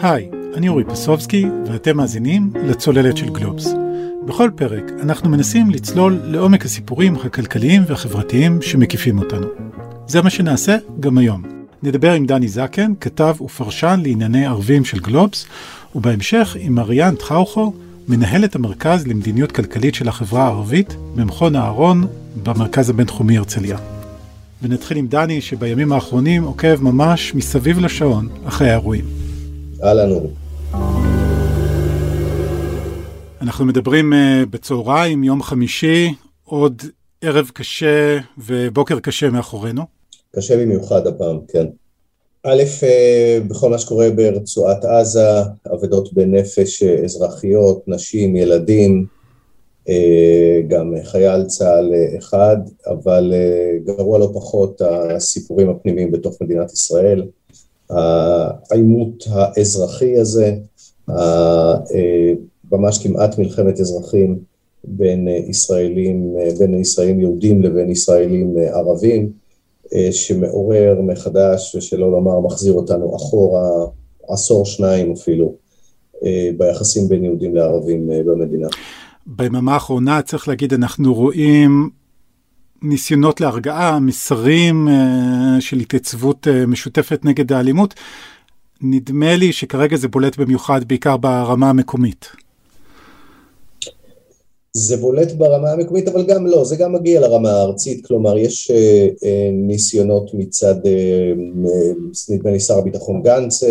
היי, אני אורי פסובסקי, ואתם מאזינים לצוללת של גלובס. בכל פרק אנחנו מנסים לצלול לעומק הסיפורים הכלכליים והחברתיים שמקיפים אותנו. זה מה שנעשה גם היום. נדבר עם דני זקן, כתב ופרשן לענייני ערבים של גלובס, ובהמשך עם אריאן טחאוכו, מנהלת המרכז למדיניות כלכלית של החברה הערבית במכון אהרון במרכז הבינתחומי הרצליה. ונתחיל עם דני שבימים האחרונים עוקב ממש מסביב לשעון אחרי האירועים. אהלן אורי. אנחנו מדברים uh, בצהריים, יום חמישי, עוד ערב קשה ובוקר קשה מאחורינו. קשה במיוחד הפעם, כן. א', אה, בכל מה שקורה ברצועת עזה, אבדות בנפש אה, אזרחיות, נשים, ילדים, גם חייל צה"ל אחד, אבל גרוע לא פחות הסיפורים הפנימיים בתוך מדינת ישראל. העימות האזרחי הזה, ממש כמעט מלחמת אזרחים בין ישראלים, בין ישראלים יהודים לבין ישראלים ערבים, שמעורר מחדש, ושלא לומר מחזיר אותנו אחורה עשור שניים אפילו, ביחסים בין יהודים לערבים במדינה. ביממה האחרונה צריך להגיד אנחנו רואים ניסיונות להרגעה, מסרים uh, של התייצבות uh, משותפת נגד האלימות. נדמה לי שכרגע זה בולט במיוחד בעיקר ברמה המקומית. זה בולט ברמה המקומית, אבל גם לא, זה גם מגיע לרמה הארצית, כלומר יש uh, uh, ניסיונות מצד, נדמה לי שר הביטחון גנץ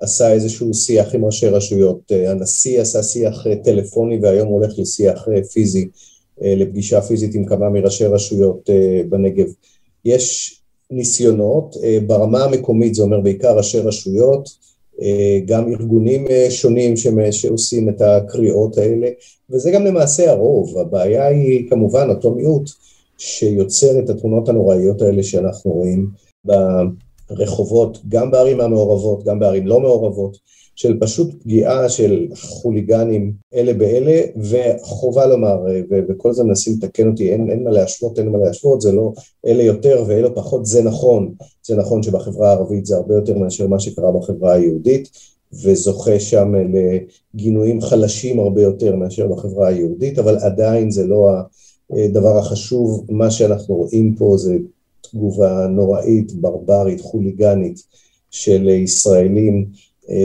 עשה איזשהו שיח עם ראשי רשויות, הנשיא עשה שיח טלפוני והיום הולך לשיח פיזי אה, לפגישה פיזית עם כמה מראשי רשויות אה, בנגב. יש ניסיונות, אה, ברמה המקומית זה אומר בעיקר ראשי רשויות, גם ארגונים שונים שעושים את הקריאות האלה, וזה גם למעשה הרוב, הבעיה היא כמובן אותו מיעוט שיוצר את התמונות הנוראיות האלה שאנחנו רואים ברחובות, גם בערים המעורבות, גם בערים לא מעורבות, של פשוט פגיעה של חוליגנים אלה באלה, וחובה לומר, וכל זה מנסים לתקן אותי, אין, אין מה להשוות, אין מה להשוות, זה לא אלה יותר ואלה פחות, זה נכון, זה נכון שבחברה הערבית זה הרבה יותר מאשר מה שקרה בחברה היהודית, וזוכה שם לגינויים חלשים הרבה יותר מאשר בחברה היהודית, אבל עדיין זה לא הדבר החשוב, מה שאנחנו רואים פה זה תגובה נוראית, ברברית, חוליגנית של ישראלים אה,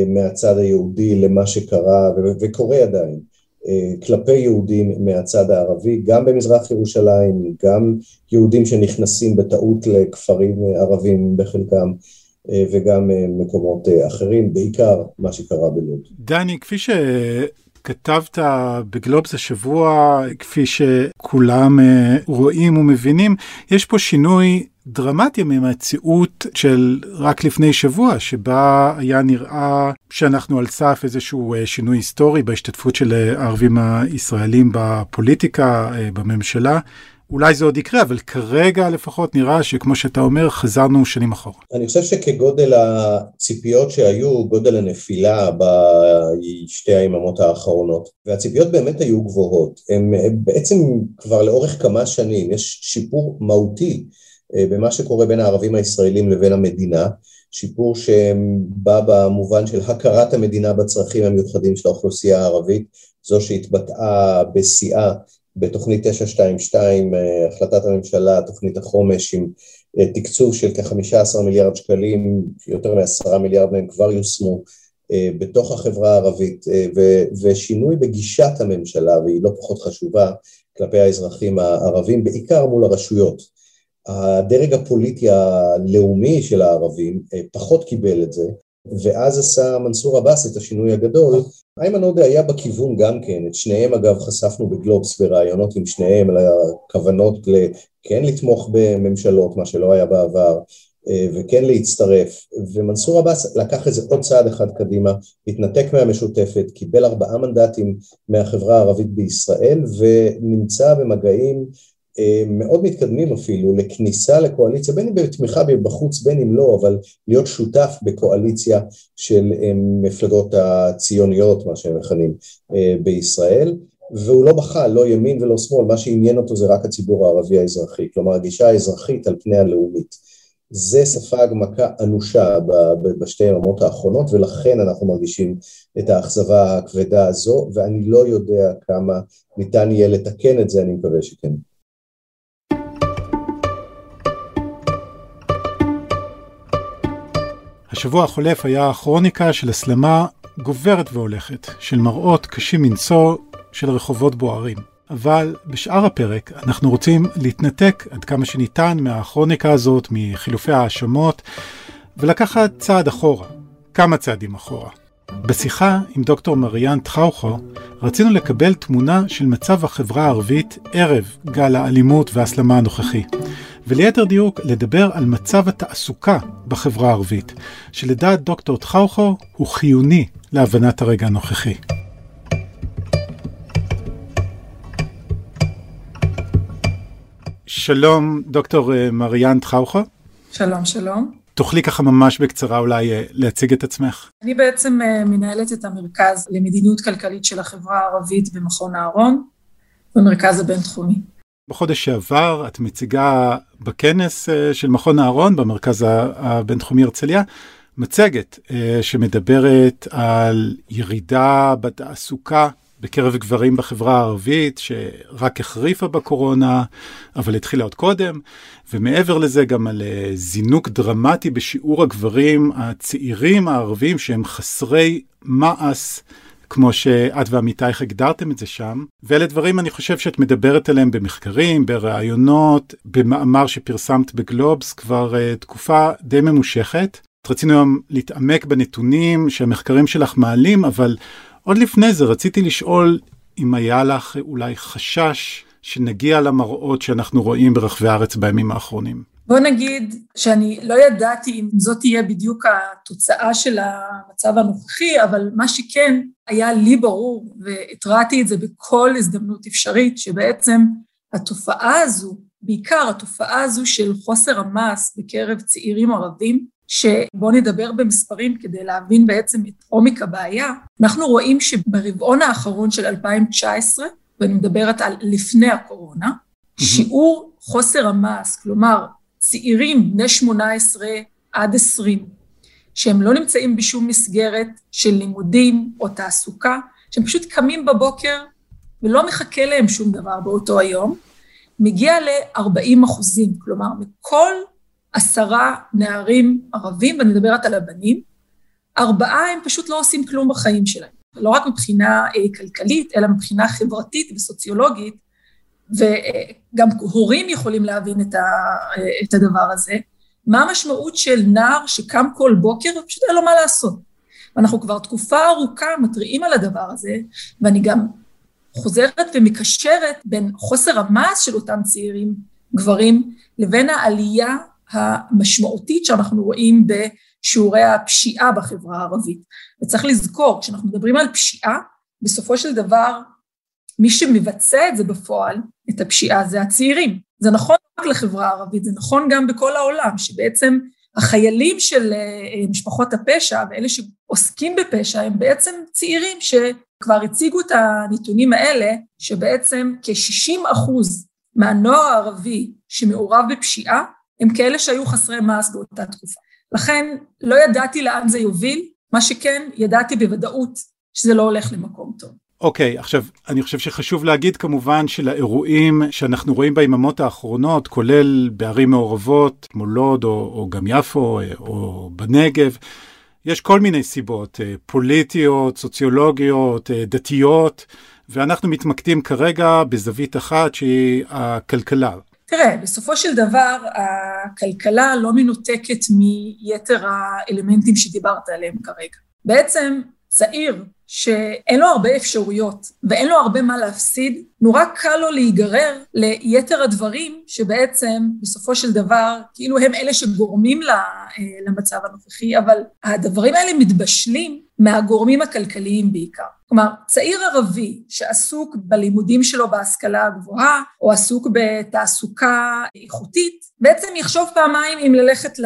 מהצד היהודי למה שקרה וקורה עדיין אה, כלפי יהודים מהצד הערבי, גם במזרח ירושלים, גם יהודים שנכנסים בטעות לכפרים ערבים בחלקם אה, וגם מקומות אחרים, בעיקר מה שקרה בלוד. דני, כפי ש... כתבת בגלובס השבוע, כפי שכולם רואים ומבינים, יש פה שינוי דרמטי ממציאות של רק לפני שבוע, שבה היה נראה שאנחנו על סף איזשהו אה, שינוי היסטורי בהשתתפות של אה, הערבים הישראלים בפוליטיקה, אה, בממשלה. אולי זה עוד יקרה, אבל כרגע לפחות נראה שכמו שאתה אומר, חזרנו שנים אחורה. אני חושב שכגודל הציפיות שהיו, גודל הנפילה בשתי היממות האחרונות, והציפיות באמת היו גבוהות. הם בעצם כבר לאורך כמה שנים, יש שיפור מהותי במה שקורה בין הערבים הישראלים לבין המדינה, שיפור שבא במובן של הכרת המדינה בצרכים המיוחדים של האוכלוסייה הערבית, זו שהתבטאה בשיאה בתוכנית 922, אה, החלטת הממשלה, תוכנית החומש עם אה, תקצוב של כ-15 מיליארד שקלים, יותר מ-10 מיליארד מהם כבר יושמו בתוך החברה הערבית, ושינוי בגישת הממשלה, והיא לא פחות חשובה, כלפי האזרחים הערבים, בעיקר מול הרשויות. הדרג הפוליטי הלאומי של הערבים אה, פחות קיבל את זה, ואז עשה מנסור עבאס את השינוי הגדול. איימן עודה היה בכיוון גם כן, את שניהם אגב חשפנו בגלובס בראיונות עם שניהם על הכוונות כן לתמוך בממשלות, מה שלא היה בעבר, אה, וכן להצטרף, ומנסור עבאס לקח איזה עוד צעד אחד קדימה, התנתק מהמשותפת, קיבל ארבעה מנדטים מהחברה הערבית בישראל ונמצא במגעים מאוד מתקדמים אפילו לכניסה לקואליציה, בין אם בתמיכה בחוץ, בין אם לא, אבל להיות שותף בקואליציה של אה, מפלגות הציוניות, מה שהם מכנים, אה, בישראל, והוא לא בכה, לא ימין ולא שמאל, מה שעניין אותו זה רק הציבור הערבי האזרחי, כלומר הגישה האזרחית על פני הלאומית. זה ספג מכה אנושה בשתי הרמות האחרונות ולכן אנחנו מרגישים את האכזבה הכבדה הזו ואני לא יודע כמה ניתן יהיה לתקן את זה, אני מקווה שכן. השבוע החולף היה כרוניקה של הסלמה גוברת והולכת, של מראות קשים מנשוא של רחובות בוערים. אבל בשאר הפרק אנחנו רוצים להתנתק עד כמה שניתן מהכרוניקה הזאת, מחילופי ההאשמות, ולקחת צעד אחורה, כמה צעדים אחורה. בשיחה עם דוקטור מריאן טחאוכו רצינו לקבל תמונה של מצב החברה הערבית ערב גל האלימות וההסלמה הנוכחי. וליתר דיוק, לדבר על מצב התעסוקה בחברה הערבית, שלדעת דוקטור טחאוכו הוא חיוני להבנת הרגע הנוכחי. שלום, דוקטור אה, מריאן טחאוכו. שלום, שלום. תוכלי ככה ממש בקצרה אולי אה, להציג את עצמך? אני בעצם אה, מנהלת את המרכז למדיניות כלכלית של החברה הערבית במכון אהרון, במרכז הבינתחומי. בחודש שעבר את מציגה בכנס של מכון אהרון במרכז הבינתחומי הרצליה מצגת שמדברת על ירידה בתעסוקה בקרב גברים בחברה הערבית, שרק החריפה בקורונה, אבל התחילה עוד קודם, ומעבר לזה גם על אה, זינוק דרמטי בשיעור הגברים הצעירים הערבים שהם חסרי מעש. כמו שאת ועמיתייך הגדרתם את זה שם, ואלה דברים אני חושב שאת מדברת עליהם במחקרים, בראיונות, במאמר שפרסמת בגלובס כבר uh, תקופה די ממושכת. רצינו היום להתעמק בנתונים שהמחקרים שלך מעלים, אבל עוד לפני זה רציתי לשאול אם היה לך אולי חשש שנגיע למראות שאנחנו רואים ברחבי הארץ בימים האחרונים. בוא נגיד שאני לא ידעתי אם זאת תהיה בדיוק התוצאה של המצב הנוכחי, אבל מה שכן היה לי ברור, והתרעתי את זה בכל הזדמנות אפשרית, שבעצם התופעה הזו, בעיקר התופעה הזו של חוסר המעש בקרב צעירים ערבים, שבואו נדבר במספרים כדי להבין בעצם את עומק הבעיה, אנחנו רואים שברבעון האחרון של 2019, ואני מדברת על לפני הקורונה, שיעור חוסר המעש, כלומר צעירים בני 18 עד 20, שהם לא נמצאים בשום מסגרת של לימודים או תעסוקה, שהם פשוט קמים בבוקר ולא מחכה להם שום דבר באותו היום, מגיע ל-40 אחוזים, כלומר מכל עשרה נערים ערבים, ואני מדברת על הבנים, ארבעה הם פשוט לא עושים כלום בחיים שלהם, לא רק מבחינה אה, כלכלית, אלא מבחינה חברתית וסוציולוגית, וגם הורים יכולים להבין את, ה, את הדבר הזה, מה המשמעות של נער שקם כל בוקר ופשוט אין לו מה לעשות. ואנחנו כבר תקופה ארוכה מתריעים על הדבר הזה, ואני גם חוזרת ומקשרת בין חוסר המעש של אותם צעירים, גברים, לבין העלייה המשמעותית שאנחנו רואים בשיעורי הפשיעה בחברה הערבית. וצריך לזכור, כשאנחנו מדברים על פשיעה, בסופו של דבר מי שמבצע את זה בפועל, את הפשיעה, זה הצעירים. זה נכון רק לחברה הערבית, זה נכון גם בכל העולם, שבעצם החיילים של אה, משפחות הפשע ואלה שעוסקים בפשע הם בעצם צעירים שכבר הציגו את הנתונים האלה, שבעצם כ-60 אחוז מהנוער הערבי שמעורב בפשיעה הם כאלה שהיו חסרי מעש באותה תקופה. לכן לא ידעתי לאן זה יוביל, מה שכן, ידעתי בוודאות שזה לא הולך למקום טוב. אוקיי, okay, עכשיו, אני חושב שחשוב להגיד כמובן שלאירועים שאנחנו רואים ביממות האחרונות, כולל בערים מעורבות, כמו לוד או, או גם יפו או בנגב, יש כל מיני סיבות, אה, פוליטיות, סוציולוגיות, אה, דתיות, ואנחנו מתמקדים כרגע בזווית אחת שהיא הכלכלה. תראה, בסופו של דבר הכלכלה לא מנותקת מיתר האלמנטים שדיברת עליהם כרגע. בעצם צעיר שאין לו הרבה אפשרויות ואין לו הרבה מה להפסיד, נורא קל לו להיגרר ליתר הדברים שבעצם בסופו של דבר כאילו הם אלה שגורמים אה, למצב הנוכחי, אבל הדברים האלה מתבשלים מהגורמים הכלכליים בעיקר. כלומר, צעיר ערבי שעסוק בלימודים שלו בהשכלה הגבוהה, או עסוק בתעסוקה איכותית, בעצם יחשוב פעמיים אם ללכת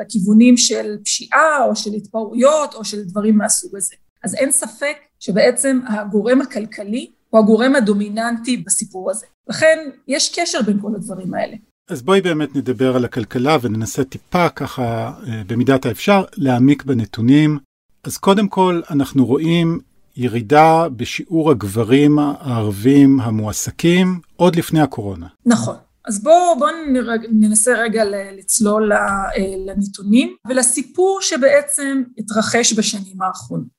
לכיוונים של פשיעה, או של התפרעויות, או של דברים מהסוג הזה. אז אין ספק שבעצם הגורם הכלכלי הוא הגורם הדומיננטי בסיפור הזה. לכן יש קשר בין כל הדברים האלה. אז בואי באמת נדבר על הכלכלה וננסה טיפה ככה אה, במידת האפשר להעמיק בנתונים. אז קודם כל אנחנו רואים ירידה בשיעור הגברים הערבים המועסקים עוד לפני הקורונה. נכון. אז בואו בוא ננסה רגע לצלול אה, לנתונים ולסיפור שבעצם התרחש בשנים האחרונות.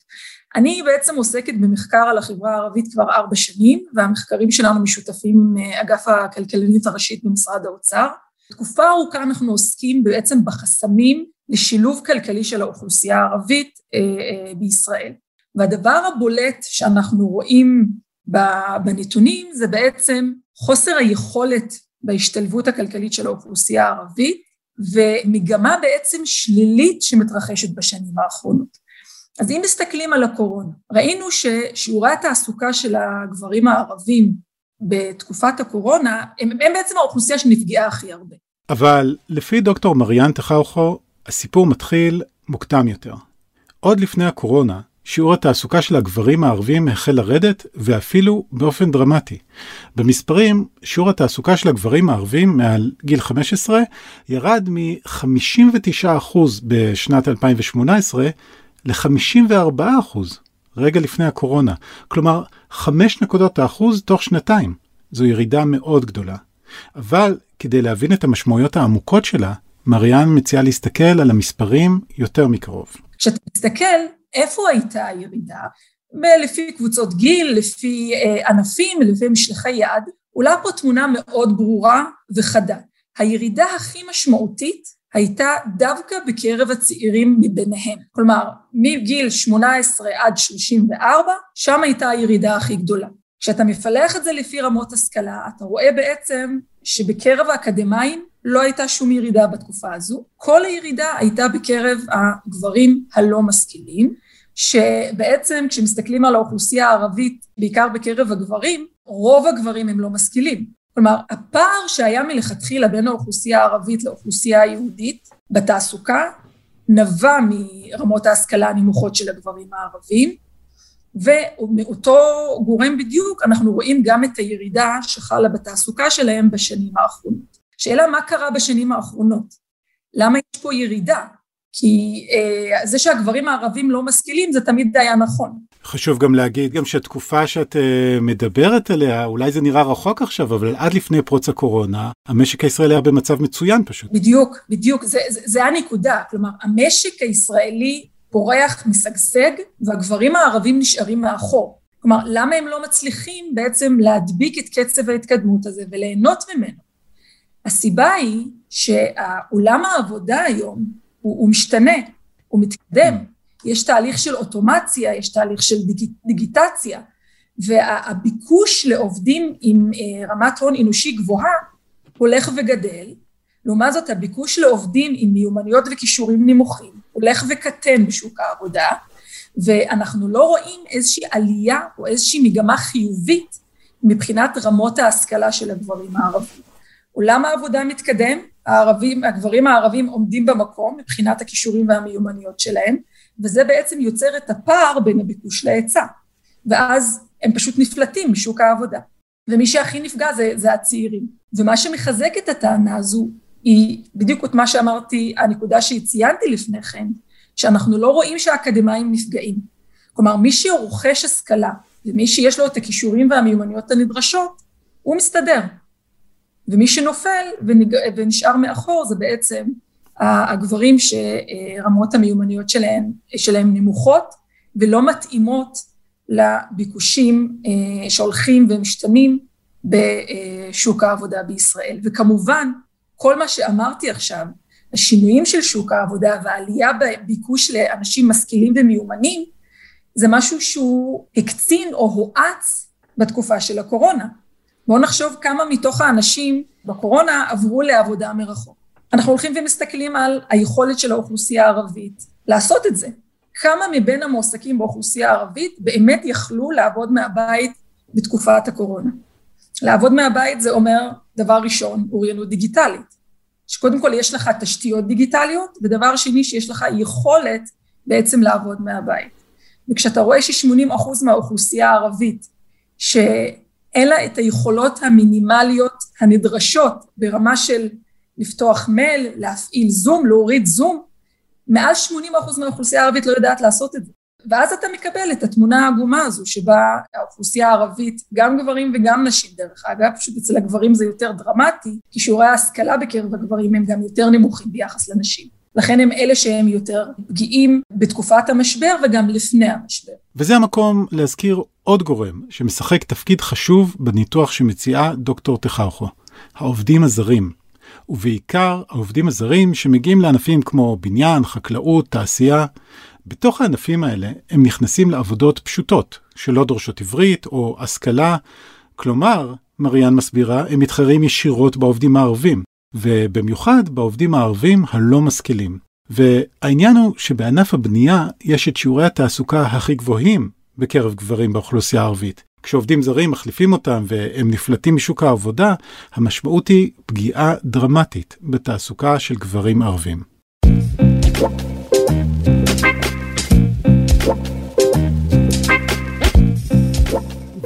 אני בעצם עוסקת במחקר על החברה הערבית כבר ארבע שנים והמחקרים שלנו משותפים עם אה, אגף הכלכלנית הראשית במשרד האוצר. תקופה ארוכה אנחנו עוסקים בעצם בחסמים לשילוב כלכלי של האוכלוסייה הערבית אה, בישראל. והדבר הבולט שאנחנו רואים בנתונים זה בעצם חוסר היכולת בהשתלבות הכלכלית של האוכלוסייה הערבית ומגמה בעצם שלילית שמתרחשת בשנים האחרונות. אז אם מסתכלים על הקורונה, ראינו ששיעורי התעסוקה של הגברים הערבים בתקופת הקורונה הם, הם בעצם האוכלוסייה שנפגעה הכי הרבה. אבל לפי דוקטור מריאן תחאוכו, הסיפור מתחיל מוקדם יותר. עוד לפני הקורונה, שיעור התעסוקה של הגברים הערבים החל לרדת, ואפילו באופן דרמטי. במספרים, שיעור התעסוקה של הגברים הערבים מעל גיל 15 ירד מ-59% בשנת 2018 ל-54% רגע לפני הקורונה. כלומר, 5 נקודות האחוז תוך שנתיים. זו ירידה מאוד גדולה. אבל כדי להבין את המשמעויות העמוקות שלה, מריאן מציעה להסתכל על המספרים יותר מקרוב. כשאתה מסתכל איפה הייתה הירידה, לפי קבוצות גיל, לפי אה, ענפים, לפי משלחי יד, עולה פה תמונה מאוד ברורה וחדה. הירידה הכי משמעותית הייתה דווקא בקרב הצעירים מביניהם. כלומר, מגיל 18 עד 34, שם הייתה הירידה הכי גדולה. כשאתה מפלח את זה לפי רמות השכלה, אתה רואה בעצם שבקרב האקדמאים לא הייתה שום ירידה בתקופה הזו. כל הירידה הייתה בקרב הגברים הלא משכילים, שבעצם כשמסתכלים על האוכלוסייה הערבית, בעיקר בקרב הגברים, רוב הגברים הם לא משכילים. כלומר, הפער שהיה מלכתחילה בין האוכלוסייה הערבית לאוכלוסייה היהודית בתעסוקה, נבע מרמות ההשכלה הנמוכות של הגברים הערבים, ומאותו גורם בדיוק אנחנו רואים גם את הירידה שחלה בתעסוקה שלהם בשנים האחרונות. שאלה מה קרה בשנים האחרונות? למה יש פה ירידה? כי אה, זה שהגברים הערבים לא משכילים זה תמיד היה נכון. חשוב גם להגיד גם שהתקופה שאת אה, מדברת עליה, אולי זה נראה רחוק עכשיו, אבל עד לפני פרוץ הקורונה, המשק הישראלי היה במצב מצוין פשוט. בדיוק, בדיוק, זה, זה, זה הנקודה. כלומר, המשק הישראלי פורח, משגשג, והגברים הערבים נשארים מאחור. כלומר, למה הם לא מצליחים בעצם להדביק את קצב ההתקדמות הזה וליהנות ממנו? הסיבה היא שעולם העבודה היום הוא, הוא משתנה, הוא מתקדם, יש תהליך של אוטומציה, יש תהליך של דיג, דיגיטציה, והביקוש לעובדים עם אה, רמת הון אנושי גבוהה הולך וגדל, לעומת זאת הביקוש לעובדים עם מיומנויות וכישורים נמוכים הולך וקטן בשוק העבודה, ואנחנו לא רואים איזושהי עלייה או איזושהי מגמה חיובית מבחינת רמות ההשכלה של הגברים הערבים. עולם העבודה מתקדם, הערבים, הגברים הערבים עומדים במקום מבחינת הכישורים והמיומנויות שלהם, וזה בעצם יוצר את הפער בין הביקוש להיצע, ואז הם פשוט נפלטים משוק העבודה. ומי שהכי נפגע זה, זה הצעירים. ומה שמחזק את הטענה הזו היא בדיוק את מה שאמרתי, הנקודה שציינתי לפני כן, שאנחנו לא רואים שהאקדמאים נפגעים. כלומר, מי שרוכש השכלה ומי שיש לו את הכישורים והמיומנויות הנדרשות, הוא מסתדר. ומי שנופל ונשאר מאחור זה בעצם הגברים שרמות המיומנויות שלהם, שלהם נמוכות ולא מתאימות לביקושים אה, שהולכים ומשתנים בשוק העבודה בישראל. וכמובן, כל מה שאמרתי עכשיו, השינויים של שוק העבודה והעלייה בביקוש לאנשים משכילים ומיומנים, זה משהו שהוא הקצין או הואץ בתקופה של הקורונה. בואו נחשוב כמה מתוך האנשים בקורונה עברו לעבודה מרחוק. אנחנו הולכים ומסתכלים על היכולת של האוכלוסייה הערבית לעשות את זה. כמה מבין המועסקים באוכלוסייה הערבית באמת יכלו לעבוד מהבית בתקופת הקורונה. לעבוד מהבית זה אומר, דבר ראשון, אוריינות דיגיטלית. שקודם כל יש לך תשתיות דיגיטליות, ודבר שני שיש לך יכולת בעצם לעבוד מהבית. וכשאתה רואה ש-80% מהאוכלוסייה הערבית, ש... לה את היכולות המינימליות הנדרשות ברמה של לפתוח מייל, להפעיל זום, להוריד זום, מעל 80% מהאוכלוסייה הערבית לא יודעת לעשות את זה. ואז אתה מקבל את התמונה העגומה הזו שבה האוכלוסייה הערבית, גם גברים וגם נשים דרך אגב, פשוט אצל הגברים זה יותר דרמטי, כי שיעורי ההשכלה בקרב הגברים הם גם יותר נמוכים ביחס לנשים. לכן הם אלה שהם יותר פגיעים בתקופת המשבר וגם לפני המשבר. וזה המקום להזכיר עוד גורם שמשחק תפקיד חשוב בניתוח שמציעה דוקטור תחרחו, העובדים הזרים. ובעיקר העובדים הזרים שמגיעים לענפים כמו בניין, חקלאות, תעשייה. בתוך הענפים האלה הם נכנסים לעבודות פשוטות, שלא דורשות עברית או השכלה. כלומר, מריאן מסבירה, הם מתחרים ישירות בעובדים הערבים, ובמיוחד בעובדים הערבים הלא משכילים. והעניין הוא שבענף הבנייה יש את שיעורי התעסוקה הכי גבוהים בקרב גברים באוכלוסייה הערבית. כשעובדים זרים מחליפים אותם והם נפלטים משוק העבודה, המשמעות היא פגיעה דרמטית בתעסוקה של גברים ערבים.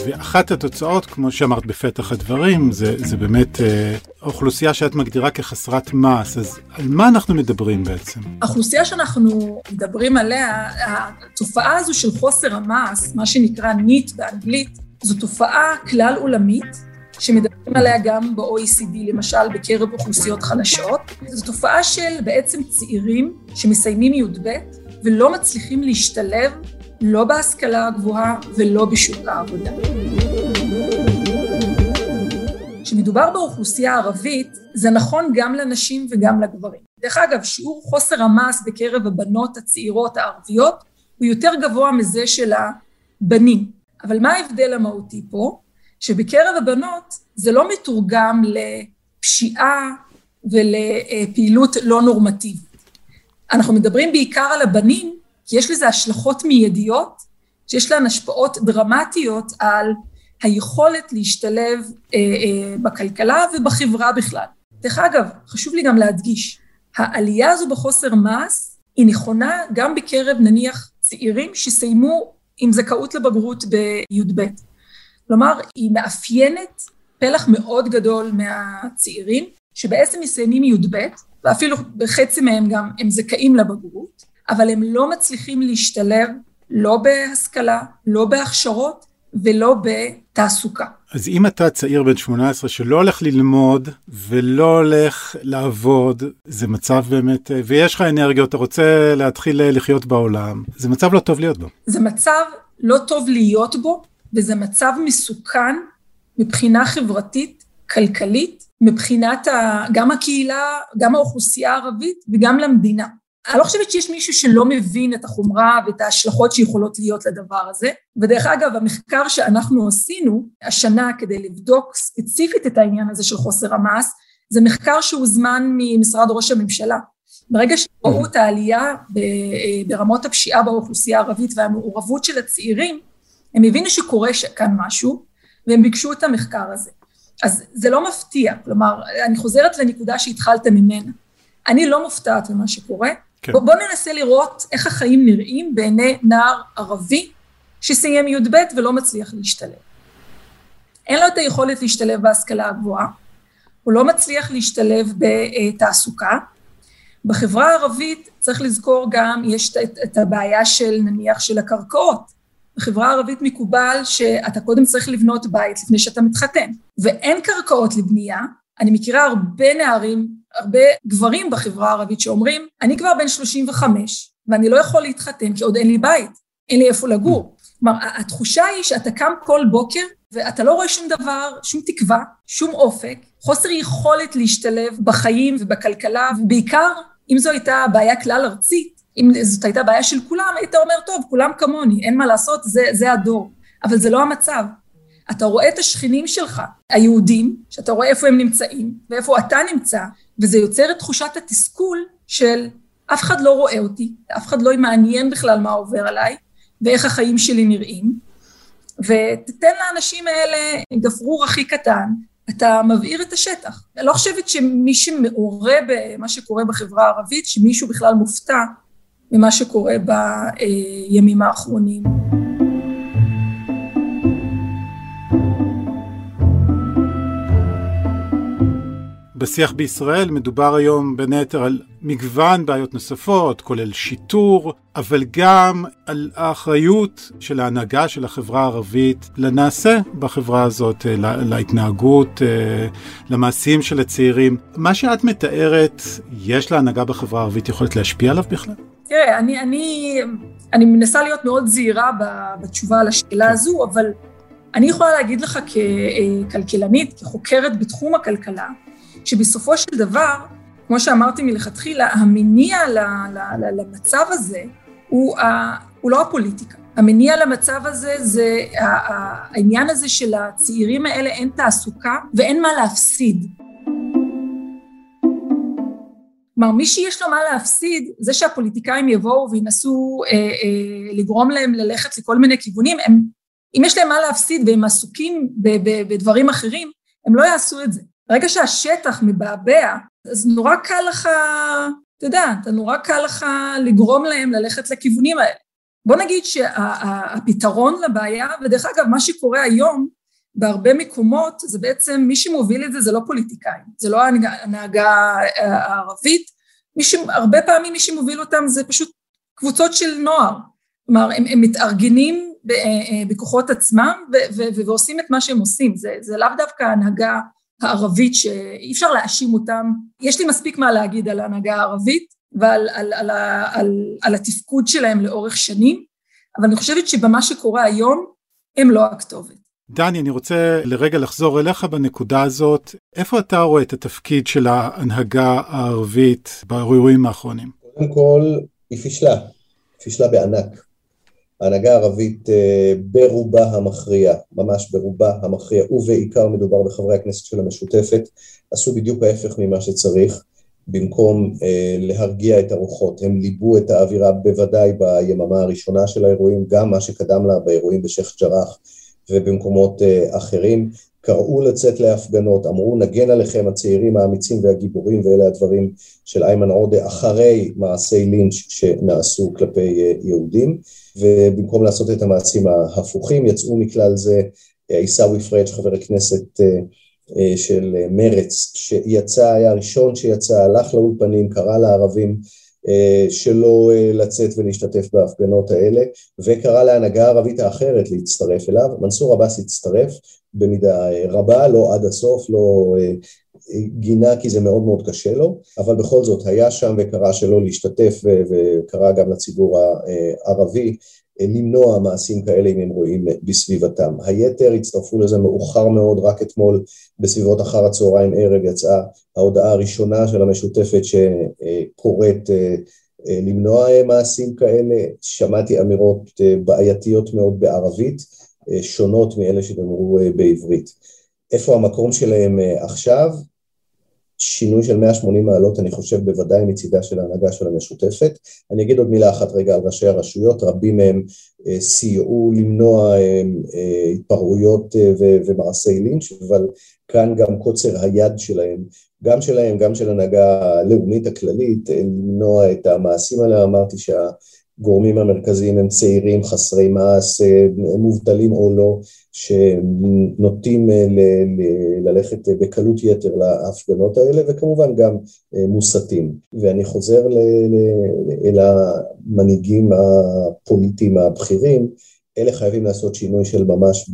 ואחת התוצאות, כמו שאמרת בפתח הדברים, זה, זה באמת אה, אוכלוסייה שאת מגדירה כחסרת מעש. אז על מה אנחנו מדברים בעצם? האוכלוסייה שאנחנו מדברים עליה, התופעה הזו של חוסר המעש, מה שנקרא ניט באנגלית, זו תופעה כלל עולמית, שמדברים עליה גם ב-OECD, למשל בקרב אוכלוסיות חלשות. זו תופעה של בעצם צעירים שמסיימים י"ב ולא מצליחים להשתלב לא בהשכלה הגבוהה ולא בשוק העבודה. כשמדובר באוכלוסייה הערבית, זה נכון גם לנשים וגם לגברים. דרך אגב, שיעור חוסר המעש בקרב הבנות הצעירות הערביות הוא יותר גבוה מזה של הבנים. אבל מה ההבדל המהותי פה? שבקרב הבנות זה לא מתורגם לפשיעה ולפעילות לא נורמטיבית. אנחנו מדברים בעיקר על הבנים, כי יש לזה השלכות מיידיות, שיש להן השפעות דרמטיות על היכולת להשתלב אה, אה, בכלכלה ובחברה בכלל. דרך אגב, חשוב לי גם להדגיש, העלייה הזו בחוסר מס היא נכונה גם בקרב נניח צעירים שסיימו עם זכאות לבגרות בי"ב. כלומר, היא מאפיינת פלח מאוד גדול מהצעירים, שבעצם מסיימים י"ב, ואפילו בחצי מהם גם הם זכאים לבגרות, אבל הם לא מצליחים להשתלב לא בהשכלה, לא בהכשרות ולא בתעסוקה. אז אם אתה צעיר בן 18 שלא הולך ללמוד ולא הולך לעבוד, זה מצב באמת, ויש לך אנרגיות, אתה רוצה להתחיל לחיות בעולם, זה מצב לא טוב להיות בו. זה מצב לא טוב להיות בו, וזה מצב מסוכן מבחינה חברתית, כלכלית, מבחינת ה, גם הקהילה, גם האוכלוסייה הערבית וגם למדינה. אני לא חושבת שיש מישהו שלא מבין את החומרה ואת ההשלכות שיכולות להיות לדבר הזה. ודרך אגב, המחקר שאנחנו עשינו השנה כדי לבדוק ספציפית את העניין הזה של חוסר המעש, זה מחקר שהוזמן ממשרד ראש הממשלה. ברגע שראו את העלייה ברמות הפשיעה באוכלוסייה הערבית והמעורבות של הצעירים, הם הבינו שקורה כאן משהו, והם ביקשו את המחקר הזה. אז זה לא מפתיע, כלומר, אני חוזרת לנקודה שהתחלת ממנה. אני לא מופתעת ממה שקורה, כן. בואו ננסה לראות איך החיים נראים בעיני נער ערבי שסיים י"ב ולא מצליח להשתלב. אין לו את היכולת להשתלב בהשכלה הגבוהה, הוא לא מצליח להשתלב בתעסוקה. בחברה הערבית צריך לזכור גם, יש את, את הבעיה של נניח של הקרקעות. בחברה הערבית מקובל שאתה קודם צריך לבנות בית לפני שאתה מתחתן, ואין קרקעות לבנייה. אני מכירה הרבה נערים הרבה גברים בחברה הערבית שאומרים, אני כבר בן 35 ואני לא יכול להתחתן כי עוד אין לי בית, אין לי איפה לגור. כלומר, התחושה היא שאתה קם כל בוקר ואתה לא רואה שום דבר, שום תקווה, שום אופק, חוסר יכולת להשתלב בחיים ובכלכלה, ובעיקר אם זו הייתה בעיה כלל ארצית, אם זאת הייתה בעיה של כולם, היית אומר, טוב, כולם כמוני, אין מה לעשות, זה, זה הדור. אבל זה לא המצב. אתה רואה את השכנים שלך, היהודים, שאתה רואה איפה הם נמצאים ואיפה אתה נמצא, וזה יוצר את תחושת התסכול של אף אחד לא רואה אותי, אף אחד לא מעניין בכלל מה עובר עליי ואיך החיים שלי נראים, ותתן לאנשים האלה גפרור הכי קטן, אתה מבעיר את השטח. אני לא חושבת שמי שמעורה במה שקורה בחברה הערבית, שמישהו בכלל מופתע ממה שקורה בימים האחרונים. בשיח בישראל מדובר היום בין היתר על מגוון בעיות נוספות, כולל שיטור, אבל גם על האחריות של ההנהגה של החברה הערבית לנעשה בחברה הזאת, לה, להתנהגות, אה, למעשים של הצעירים. מה שאת מתארת, יש להנהגה בחברה הערבית יכולת להשפיע עליו בכלל? תראה, אני, אני, אני מנסה להיות מאוד זהירה בתשובה על השאלה הזו, אבל אני יכולה להגיד לך ככלכלנית, כחוקרת בתחום הכלכלה, שבסופו של דבר, כמו שאמרתי מלכתחילה, המניע למצב הזה הוא, הוא לא הפוליטיקה. המניע למצב הזה זה העניין הזה של הצעירים האלה אין תעסוקה ואין מה להפסיד. כלומר, מי שיש לו מה להפסיד, זה שהפוליטיקאים יבואו וינסו אה, אה, לגרום להם ללכת לכל מיני כיוונים, הם, אם יש להם מה להפסיד והם עסוקים בדברים אחרים, הם לא יעשו את זה. ברגע שהשטח מבעבע, אז נורא קל לך, אתה יודע, אתה נורא קל לך לגרום להם ללכת לכיוונים האלה. בוא נגיד שהפתרון שה, לבעיה, ודרך אגב, מה שקורה היום בהרבה מקומות, זה בעצם, מי שמוביל את זה זה לא פוליטיקאים, זה לא הנהגה הערבית, מי ש... הרבה פעמים מי שמוביל אותם זה פשוט קבוצות של נוער. כלומר, הם, הם מתארגנים בכוחות עצמם ו, ו, ועושים את מה שהם עושים, זה, זה לאו דווקא הנהגה הערבית שאי אפשר להאשים אותם, יש לי מספיק מה להגיד על ההנהגה הערבית ועל על, על, על, על, על התפקוד שלהם לאורך שנים, אבל אני חושבת שבמה שקורה היום הם לא הכתובת. דני, אני רוצה לרגע לחזור אליך בנקודה הזאת. איפה אתה רואה את התפקיד של ההנהגה הערבית באירועים האחרונים? קודם כל, היא פישלה, פישלה בענק. ההנהגה הערבית אה, ברובה המכריע, ממש ברובה המכריע, ובעיקר מדובר בחברי הכנסת של המשותפת, עשו בדיוק ההפך ממה שצריך, במקום אה, להרגיע את הרוחות, הם ליבו את האווירה בוודאי ביממה הראשונה של האירועים, גם מה שקדם לה באירועים בשייח' ג'ראח ובמקומות אה, אחרים, קראו לצאת להפגנות, אמרו נגן עליכם הצעירים האמיצים והגיבורים ואלה הדברים של איימן עודה אחרי מעשי לינץ' שנעשו כלפי אה, יהודים. ובמקום לעשות את המעשים ההפוכים יצאו מכלל זה אה, עיסאווי פריג' חבר הכנסת של מרץ שיצא, היה הראשון שיצא, הלך לאולפנים, קרא לערבים שלא לצאת ולהשתתף בהפגנות האלה וקרא להנהגה הערבית האחרת להצטרף אליו, מנסור עבאס הצטרף במידה רבה, לא עד הסוף, לא אה, גינה כי זה מאוד מאוד קשה לו, אבל בכל זאת היה שם וקרא שלא להשתתף וקרא גם לציבור הערבי אה, למנוע מעשים כאלה אם הם רואים בסביבתם. היתר הצטרפו לזה מאוחר מאוד, רק אתמול בסביבות אחר הצהריים ערב יצאה ההודעה הראשונה של המשותפת שקוראת אה, למנוע מעשים כאלה, שמעתי אמירות בעייתיות מאוד בערבית אה, שונות מאלה שגמרו אה, בעברית. איפה המקום שלהם אה, עכשיו? שינוי של 180 מעלות, אני חושב, בוודאי מצידה של ההנהגה של המשותפת. אני אגיד עוד מילה אחת רגע על ראשי הרשויות, רבים מהם סייעו למנוע התפרעויות ומעשי לינץ', אבל כאן גם קוצר היד שלהם, גם שלהם, גם של הנהגה הלאומית הכללית, למנוע את המעשים האלה. אמרתי שה... הגורמים המרכזיים הם צעירים, חסרי מעש, אה, מובטלים או לא, שנוטים אה, ללכת אה, בקלות יתר להפגנות האלה, וכמובן גם מוסתים. ואני חוזר אל המנהיגים הפוליטיים הבכירים, אלה חייבים לעשות שינוי של ממש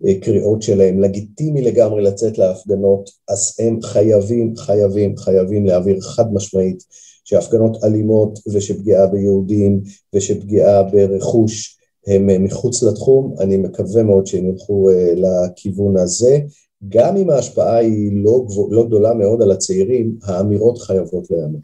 בקריאות שלהם. לגיטימי לגמרי לצאת להפגנות, אז הם חייבים, חייבים, חייבים להעביר חד משמעית שהפגנות אלימות ושפגיעה ביהודים ושפגיעה ברכוש הם אה, מחוץ לתחום, אני מקווה מאוד שהם ילכו אה, לכיוון הזה. גם אם ההשפעה היא לא, לא גדולה מאוד על הצעירים, האמירות חייבות להיאמר.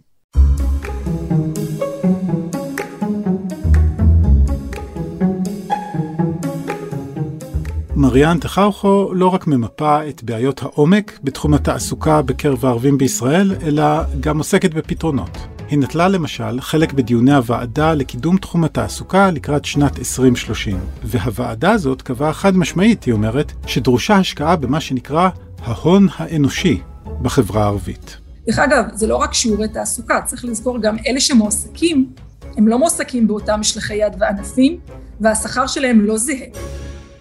מריאן תחרחו לא רק ממפה את בעיות העומק בתחום התעסוקה בקרב הערבים בישראל, אלא גם עוסקת בפתרונות. היא נטלה למשל חלק בדיוני הוועדה לקידום תחום התעסוקה לקראת שנת 2030, והוועדה הזאת קבעה חד משמעית, היא אומרת, שדרושה השקעה במה שנקרא ההון האנושי בחברה הערבית. דרך אגב, זה לא רק שיעורי תעסוקה, צריך לזכור גם אלה שמועסקים, הם לא מועסקים באותם משלחי יד וענפים, והשכר שלהם לא זהה.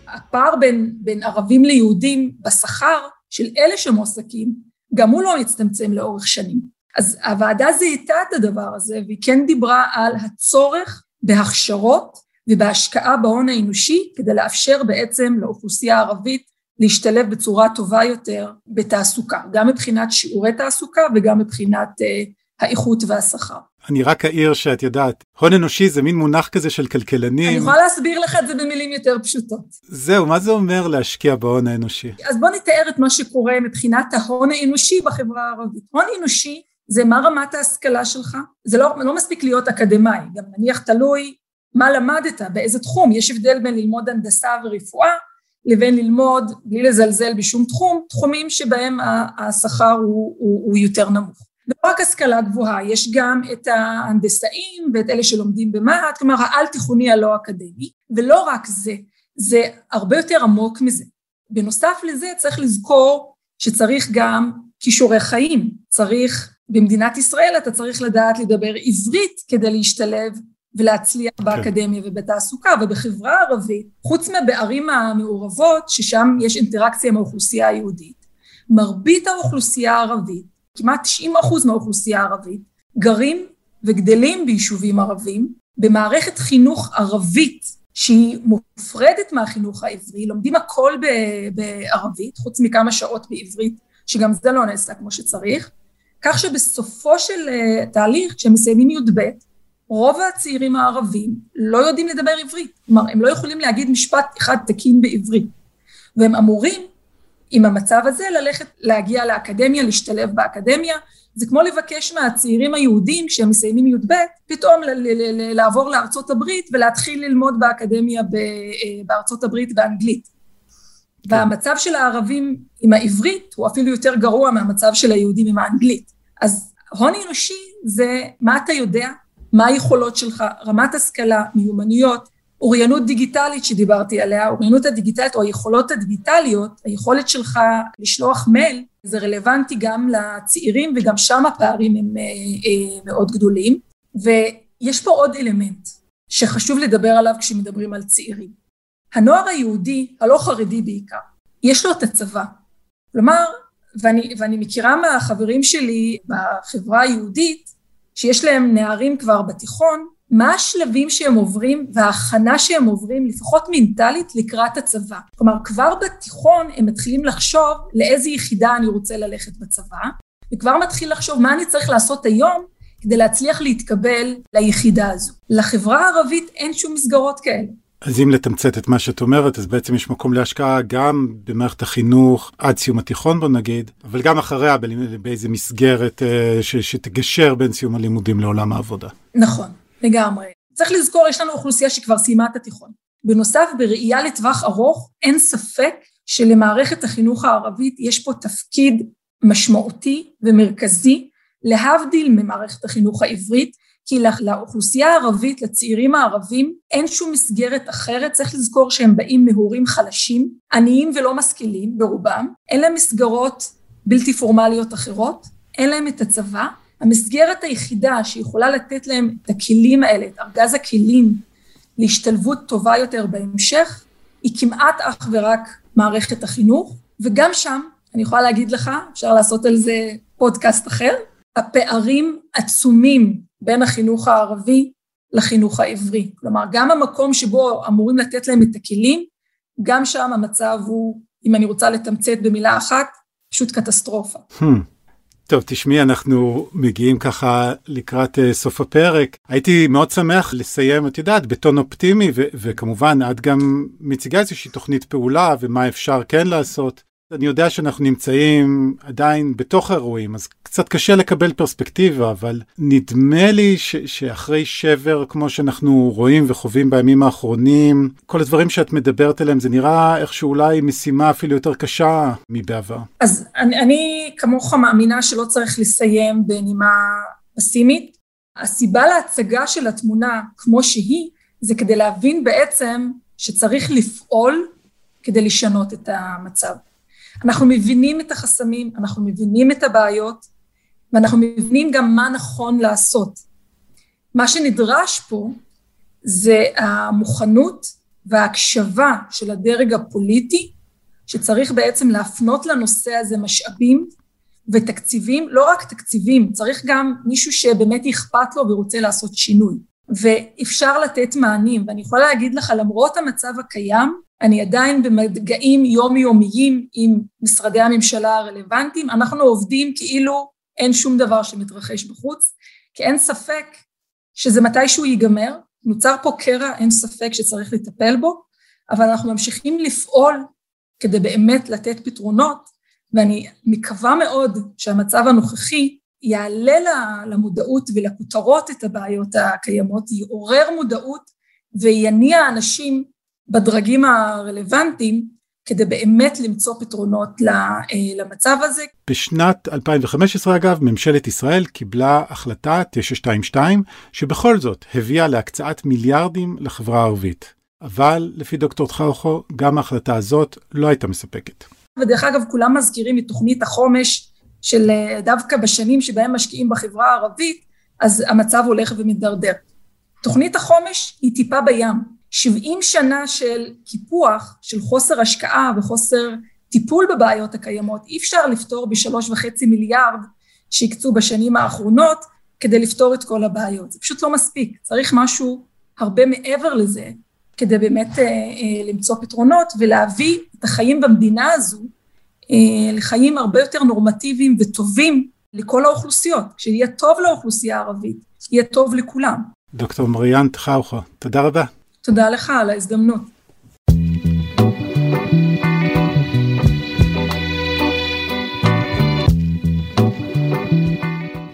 הפער בין, בין ערבים ליהודים בשכר של אלה שמועסקים גם הוא לא מצטמצם לאורך שנים. אז הוועדה זיהתה את הדבר הזה והיא כן דיברה על הצורך בהכשרות ובהשקעה בהון האנושי כדי לאפשר בעצם לאוכלוסייה הערבית להשתלב בצורה טובה יותר בתעסוקה, גם מבחינת שיעורי תעסוקה וגם מבחינת uh, האיכות והשכר. אני רק אעיר שאת יודעת, הון אנושי זה מין מונח כזה של כלכלנים. אני יכולה להסביר לך את זה במילים יותר פשוטות. זהו, מה זה אומר להשקיע בהון האנושי? אז בוא נתאר את מה שקורה מבחינת ההון האנושי בחברה הערבית. הון אנושי זה מה רמת ההשכלה שלך, זה לא, לא מספיק להיות אקדמאי, גם נניח תלוי מה למדת, באיזה תחום, יש הבדל בין ללמוד הנדסה ורפואה לבין ללמוד, בלי לזלזל בשום תחום, תחומים שבהם השכר הוא, הוא, הוא יותר נמוך. לא רק השכלה גבוהה, יש גם את ההנדסאים ואת אלה שלומדים במה"ט, כלומר העל תיכוני הלא אקדמי, ולא רק זה, זה הרבה יותר עמוק מזה. בנוסף לזה צריך לזכור שצריך גם כישורי חיים, צריך, במדינת ישראל אתה צריך לדעת לדבר עברית כדי להשתלב ולהצליח. כן. באקדמיה ובתעסוקה ובחברה הערבית, חוץ מבערים המעורבות ששם יש אינטראקציה עם האוכלוסייה היהודית, מרבית האוכלוסייה הערבית כמעט 90 אחוז מהאוכלוסייה הערבית, גרים וגדלים ביישובים ערבים, במערכת חינוך ערבית שהיא מופרדת מהחינוך העברי, לומדים הכל בערבית, חוץ מכמה שעות בעברית, שגם זה לא נעשה כמו שצריך, כך שבסופו של אה, תהליך, כשהם מסיימים י"ב, רוב הצעירים הערבים לא יודעים לדבר עברית, כלומר הם לא יכולים להגיד משפט אחד תקין בעברית, והם אמורים עם המצב הזה ללכת, להגיע לאקדמיה, להשתלב באקדמיה, זה כמו לבקש מהצעירים היהודים כשהם מסיימים י"ב, פתאום לעבור לארצות הברית ולהתחיל ללמוד באקדמיה אה, בארצות הברית באנגלית. והמצב של הערבים עם העברית הוא אפילו יותר גרוע מהמצב של היהודים עם האנגלית. אז הון אנושי זה מה אתה יודע, מה היכולות שלך, רמת השכלה, מיומנויות, אוריינות דיגיטלית שדיברתי עליה, אוריינות הדיגיטלית או היכולות הדיגיטליות, היכולת שלך לשלוח מייל, זה רלוונטי גם לצעירים וגם שם הפערים הם אה, אה, מאוד גדולים. ויש פה עוד אלמנט שחשוב לדבר עליו כשמדברים על צעירים. הנוער היהודי, הלא חרדי בעיקר, יש לו את הצבא. כלומר, ואני, ואני מכירה מהחברים שלי בחברה היהודית, שיש להם נערים כבר בתיכון, מה השלבים שהם עוברים וההכנה שהם עוברים, לפחות מנטלית, לקראת הצבא. כלומר, כבר בתיכון הם מתחילים לחשוב לאיזה יחידה אני רוצה ללכת בצבא, וכבר מתחיל לחשוב מה אני צריך לעשות היום כדי להצליח להתקבל ליחידה הזו. לחברה הערבית אין שום מסגרות כאלה. אז אם לתמצת את מה שאת אומרת, אז בעצם יש מקום להשקעה גם במערכת החינוך עד סיום התיכון בוא נגיד, אבל גם אחריה באיזה מסגרת אה, ש, שתגשר בין סיום הלימודים לעולם העבודה. נכון. לגמרי. צריך לזכור, יש לנו אוכלוסייה שכבר סיימה את התיכון. בנוסף, בראייה לטווח ארוך, אין ספק שלמערכת החינוך הערבית יש פה תפקיד משמעותי ומרכזי, להבדיל ממערכת החינוך העברית, כי לאוכלוסייה הערבית, לצעירים הערבים, אין שום מסגרת אחרת, צריך לזכור שהם באים מהורים חלשים, עניים ולא משכילים ברובם, אין להם מסגרות בלתי פורמליות אחרות, אין להם את הצבא, המסגרת היחידה שיכולה לתת להם את הכלים האלה, את ארגז הכלים להשתלבות טובה יותר בהמשך, היא כמעט אך ורק מערכת החינוך, וגם שם, אני יכולה להגיד לך, אפשר לעשות על זה פודקאסט אחר, הפערים עצומים בין החינוך הערבי לחינוך העברי. כלומר, גם המקום שבו אמורים לתת להם את הכלים, גם שם המצב הוא, אם אני רוצה לתמצת במילה אחת, פשוט קטסטרופה. Hmm. טוב, תשמעי, אנחנו מגיעים ככה לקראת uh, סוף הפרק. הייתי מאוד שמח לסיים, את יודעת, בטון אופטימי, ו- וכמובן, את גם מציגה איזושהי תוכנית פעולה ומה אפשר כן לעשות. אני יודע שאנחנו נמצאים עדיין בתוך האירועים, אז קצת קשה לקבל פרספקטיבה, אבל נדמה לי ש- שאחרי שבר כמו שאנחנו רואים וחווים בימים האחרונים, כל הדברים שאת מדברת עליהם, זה נראה איכשהו אולי משימה אפילו יותר קשה מבעבר. אז אני, אני כמוך מאמינה שלא צריך לסיים בנימה פסימית. הסיבה להצגה של התמונה כמו שהיא, זה כדי להבין בעצם שצריך לפעול כדי לשנות את המצב. אנחנו מבינים את החסמים, אנחנו מבינים את הבעיות, ואנחנו מבינים גם מה נכון לעשות. מה שנדרש פה זה המוכנות וההקשבה של הדרג הפוליטי, שצריך בעצם להפנות לנושא הזה משאבים ותקציבים, לא רק תקציבים, צריך גם מישהו שבאמת אכפת לו ורוצה לעשות שינוי. ואפשר לתת מענים, ואני יכולה להגיד לך, למרות המצב הקיים, אני עדיין במגעים יומיומיים עם משרדי הממשלה הרלוונטיים, אנחנו עובדים כאילו אין שום דבר שמתרחש בחוץ, כי אין ספק שזה מתישהו ייגמר, נוצר פה קרע, אין ספק שצריך לטפל בו, אבל אנחנו ממשיכים לפעול כדי באמת לתת פתרונות, ואני מקווה מאוד שהמצב הנוכחי יעלה למודעות ולכותרות את הבעיות הקיימות, יעורר מודעות ויניע אנשים בדרגים הרלוונטיים כדי באמת למצוא פתרונות אה, למצב הזה. בשנת 2015 אגב, ממשלת ישראל קיבלה החלטה 922, שבכל זאת הביאה להקצאת מיליארדים לחברה הערבית. אבל לפי דוקטור תחרחו, גם ההחלטה הזאת לא הייתה מספקת. ודרך אגב, כולם מזכירים את תוכנית החומש של אה, דווקא בשנים שבהם משקיעים בחברה הערבית, אז המצב הולך ומתדרדר. תוכנית החומש היא טיפה בים. 70 שנה של קיפוח, של חוסר השקעה וחוסר טיפול בבעיות הקיימות, אי אפשר לפתור בשלוש וחצי מיליארד שהקצו בשנים האחרונות כדי לפתור את כל הבעיות. זה פשוט לא מספיק, צריך משהו הרבה מעבר לזה כדי באמת אה, אה, למצוא פתרונות ולהביא את החיים במדינה הזו אה, לחיים הרבה יותר נורמטיביים וטובים לכל האוכלוסיות. כשיהיה טוב לאוכלוסייה הערבית, יהיה טוב לכולם. דוקטור מריאן תחאוחה, תודה רבה. תודה לך על ההזדמנות.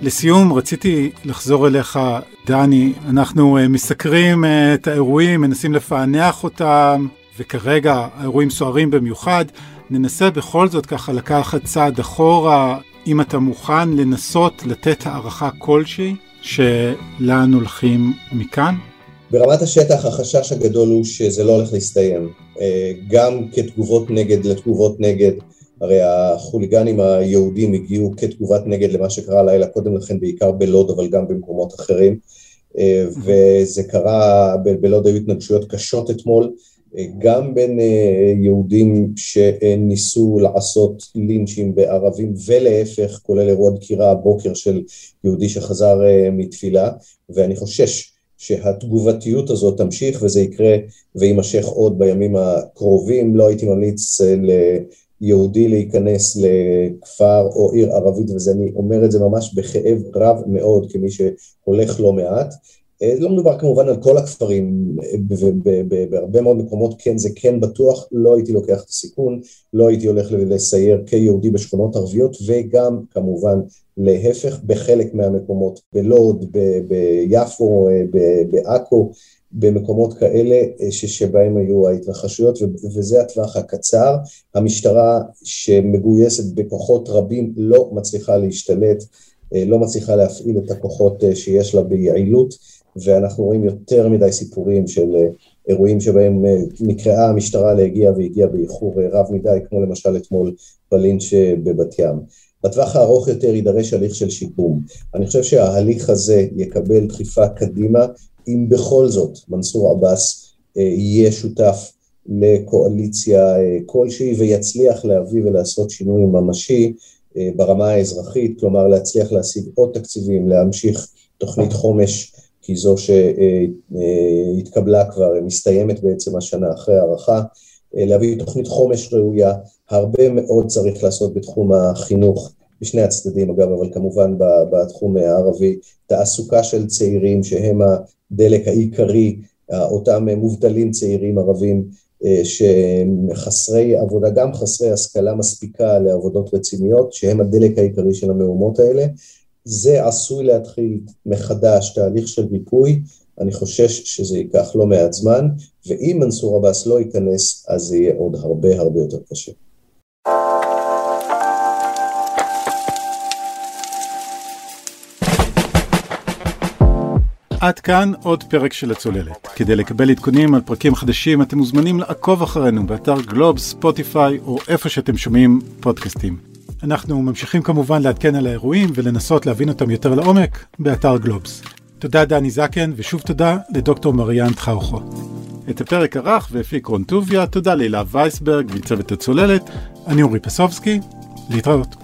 לסיום, רציתי לחזור אליך, דני. אנחנו אה, מסקרים אה, את האירועים, מנסים לפענח אותם, וכרגע האירועים סוערים במיוחד. ננסה בכל זאת ככה לקחת צעד אחורה, אם אתה מוכן לנסות לתת הערכה כלשהי, שלאן הולכים מכאן? ברמת השטח החשש הגדול הוא שזה לא הולך להסתיים. אה, גם כתגובות נגד לתגובות נגד, הרי החוליגנים היהודים הגיעו כתגובת נגד למה שקרה לילה קודם לכן, בעיקר בלוד, אבל גם במקומות אחרים. אה, וזה קרה, בלוד היו התנגשויות קשות אתמול, אה, גם בין יהודים שניסו לעשות לינצ'ים בערבים ולהפך, כולל אירוע דקירה הבוקר של יהודי שחזר מתפילה, ואני חושש שהתגובתיות הזאת תמשיך וזה יקרה ויימשך עוד בימים הקרובים. לא הייתי ממליץ אה, ליהודי להיכנס לכפר או עיר ערבית, ואני אומר את זה ממש בכאב רב מאוד כמי שהולך לא מעט. אה, לא מדובר כמובן על כל הכפרים, בהרבה מאוד מקומות כן זה כן בטוח, לא הייתי לוקח את הסיכון, לא הייתי הולך לסייר כיהודי בשכונות ערביות וגם כמובן להפך בחלק מהמקומות, בלוד, ביפו, אה, בעכו, במקומות כאלה אה, שבהם היו ההתרחשויות וזה הטווח הקצר. המשטרה שמגויסת בכוחות רבים לא מצליחה להשתלט, לא מצליחה להפעיל את הכוחות שיש לה ביעילות ואנחנו רואים יותר מדי סיפורים של אה, אירועים שבהם אה, נקראה המשטרה להגיע והגיעה באיחור אה, רב מדי, כמו למשל אתמול בלינץ' בבת ים. בטווח הארוך יותר יידרש הליך של שיקום. אני חושב שההליך הזה יקבל דחיפה קדימה, אם בכל זאת מנסור עבאס יהיה שותף לקואליציה כלשהי ויצליח להביא ולעשות שינוי ממשי ברמה האזרחית, כלומר להצליח להשיג עוד תקציבים, להמשיך תוכנית חומש כי זו שהתקבלה כבר, מסתיימת בעצם השנה אחרי הערכה, להביא תוכנית חומש ראויה, הרבה מאוד צריך לעשות בתחום החינוך, בשני הצדדים אגב, אבל כמובן בתחום הערבי, תעסוקה של צעירים שהם הדלק העיקרי, אותם מובטלים צעירים ערבים אה, שהם חסרי עבודה, גם חסרי השכלה מספיקה לעבודות רציניות, שהם הדלק העיקרי של המהומות האלה, זה עשוי להתחיל מחדש תהליך של ריפוי, אני חושש שזה ייקח לא מעט זמן, ואם מנסור עבאס לא ייכנס, אז זה יהיה עוד הרבה הרבה יותר קשה. עד כאן עוד פרק של הצוללת. כדי לקבל עדכונים על פרקים חדשים, אתם מוזמנים לעקוב אחרינו באתר גלובס, ספוטיפיי או איפה שאתם שומעים פודקאסטים. אנחנו ממשיכים כמובן לעדכן על האירועים ולנסות להבין אותם יותר לעומק באתר גלובס. תודה דני זקן, ושוב תודה לדוקטור מריאן טחאוכו. את הפרק ערך והפיק רון טוביה, תודה להילה וייסברג מצוות הצוללת, אני אורי פסובסקי, להתראות.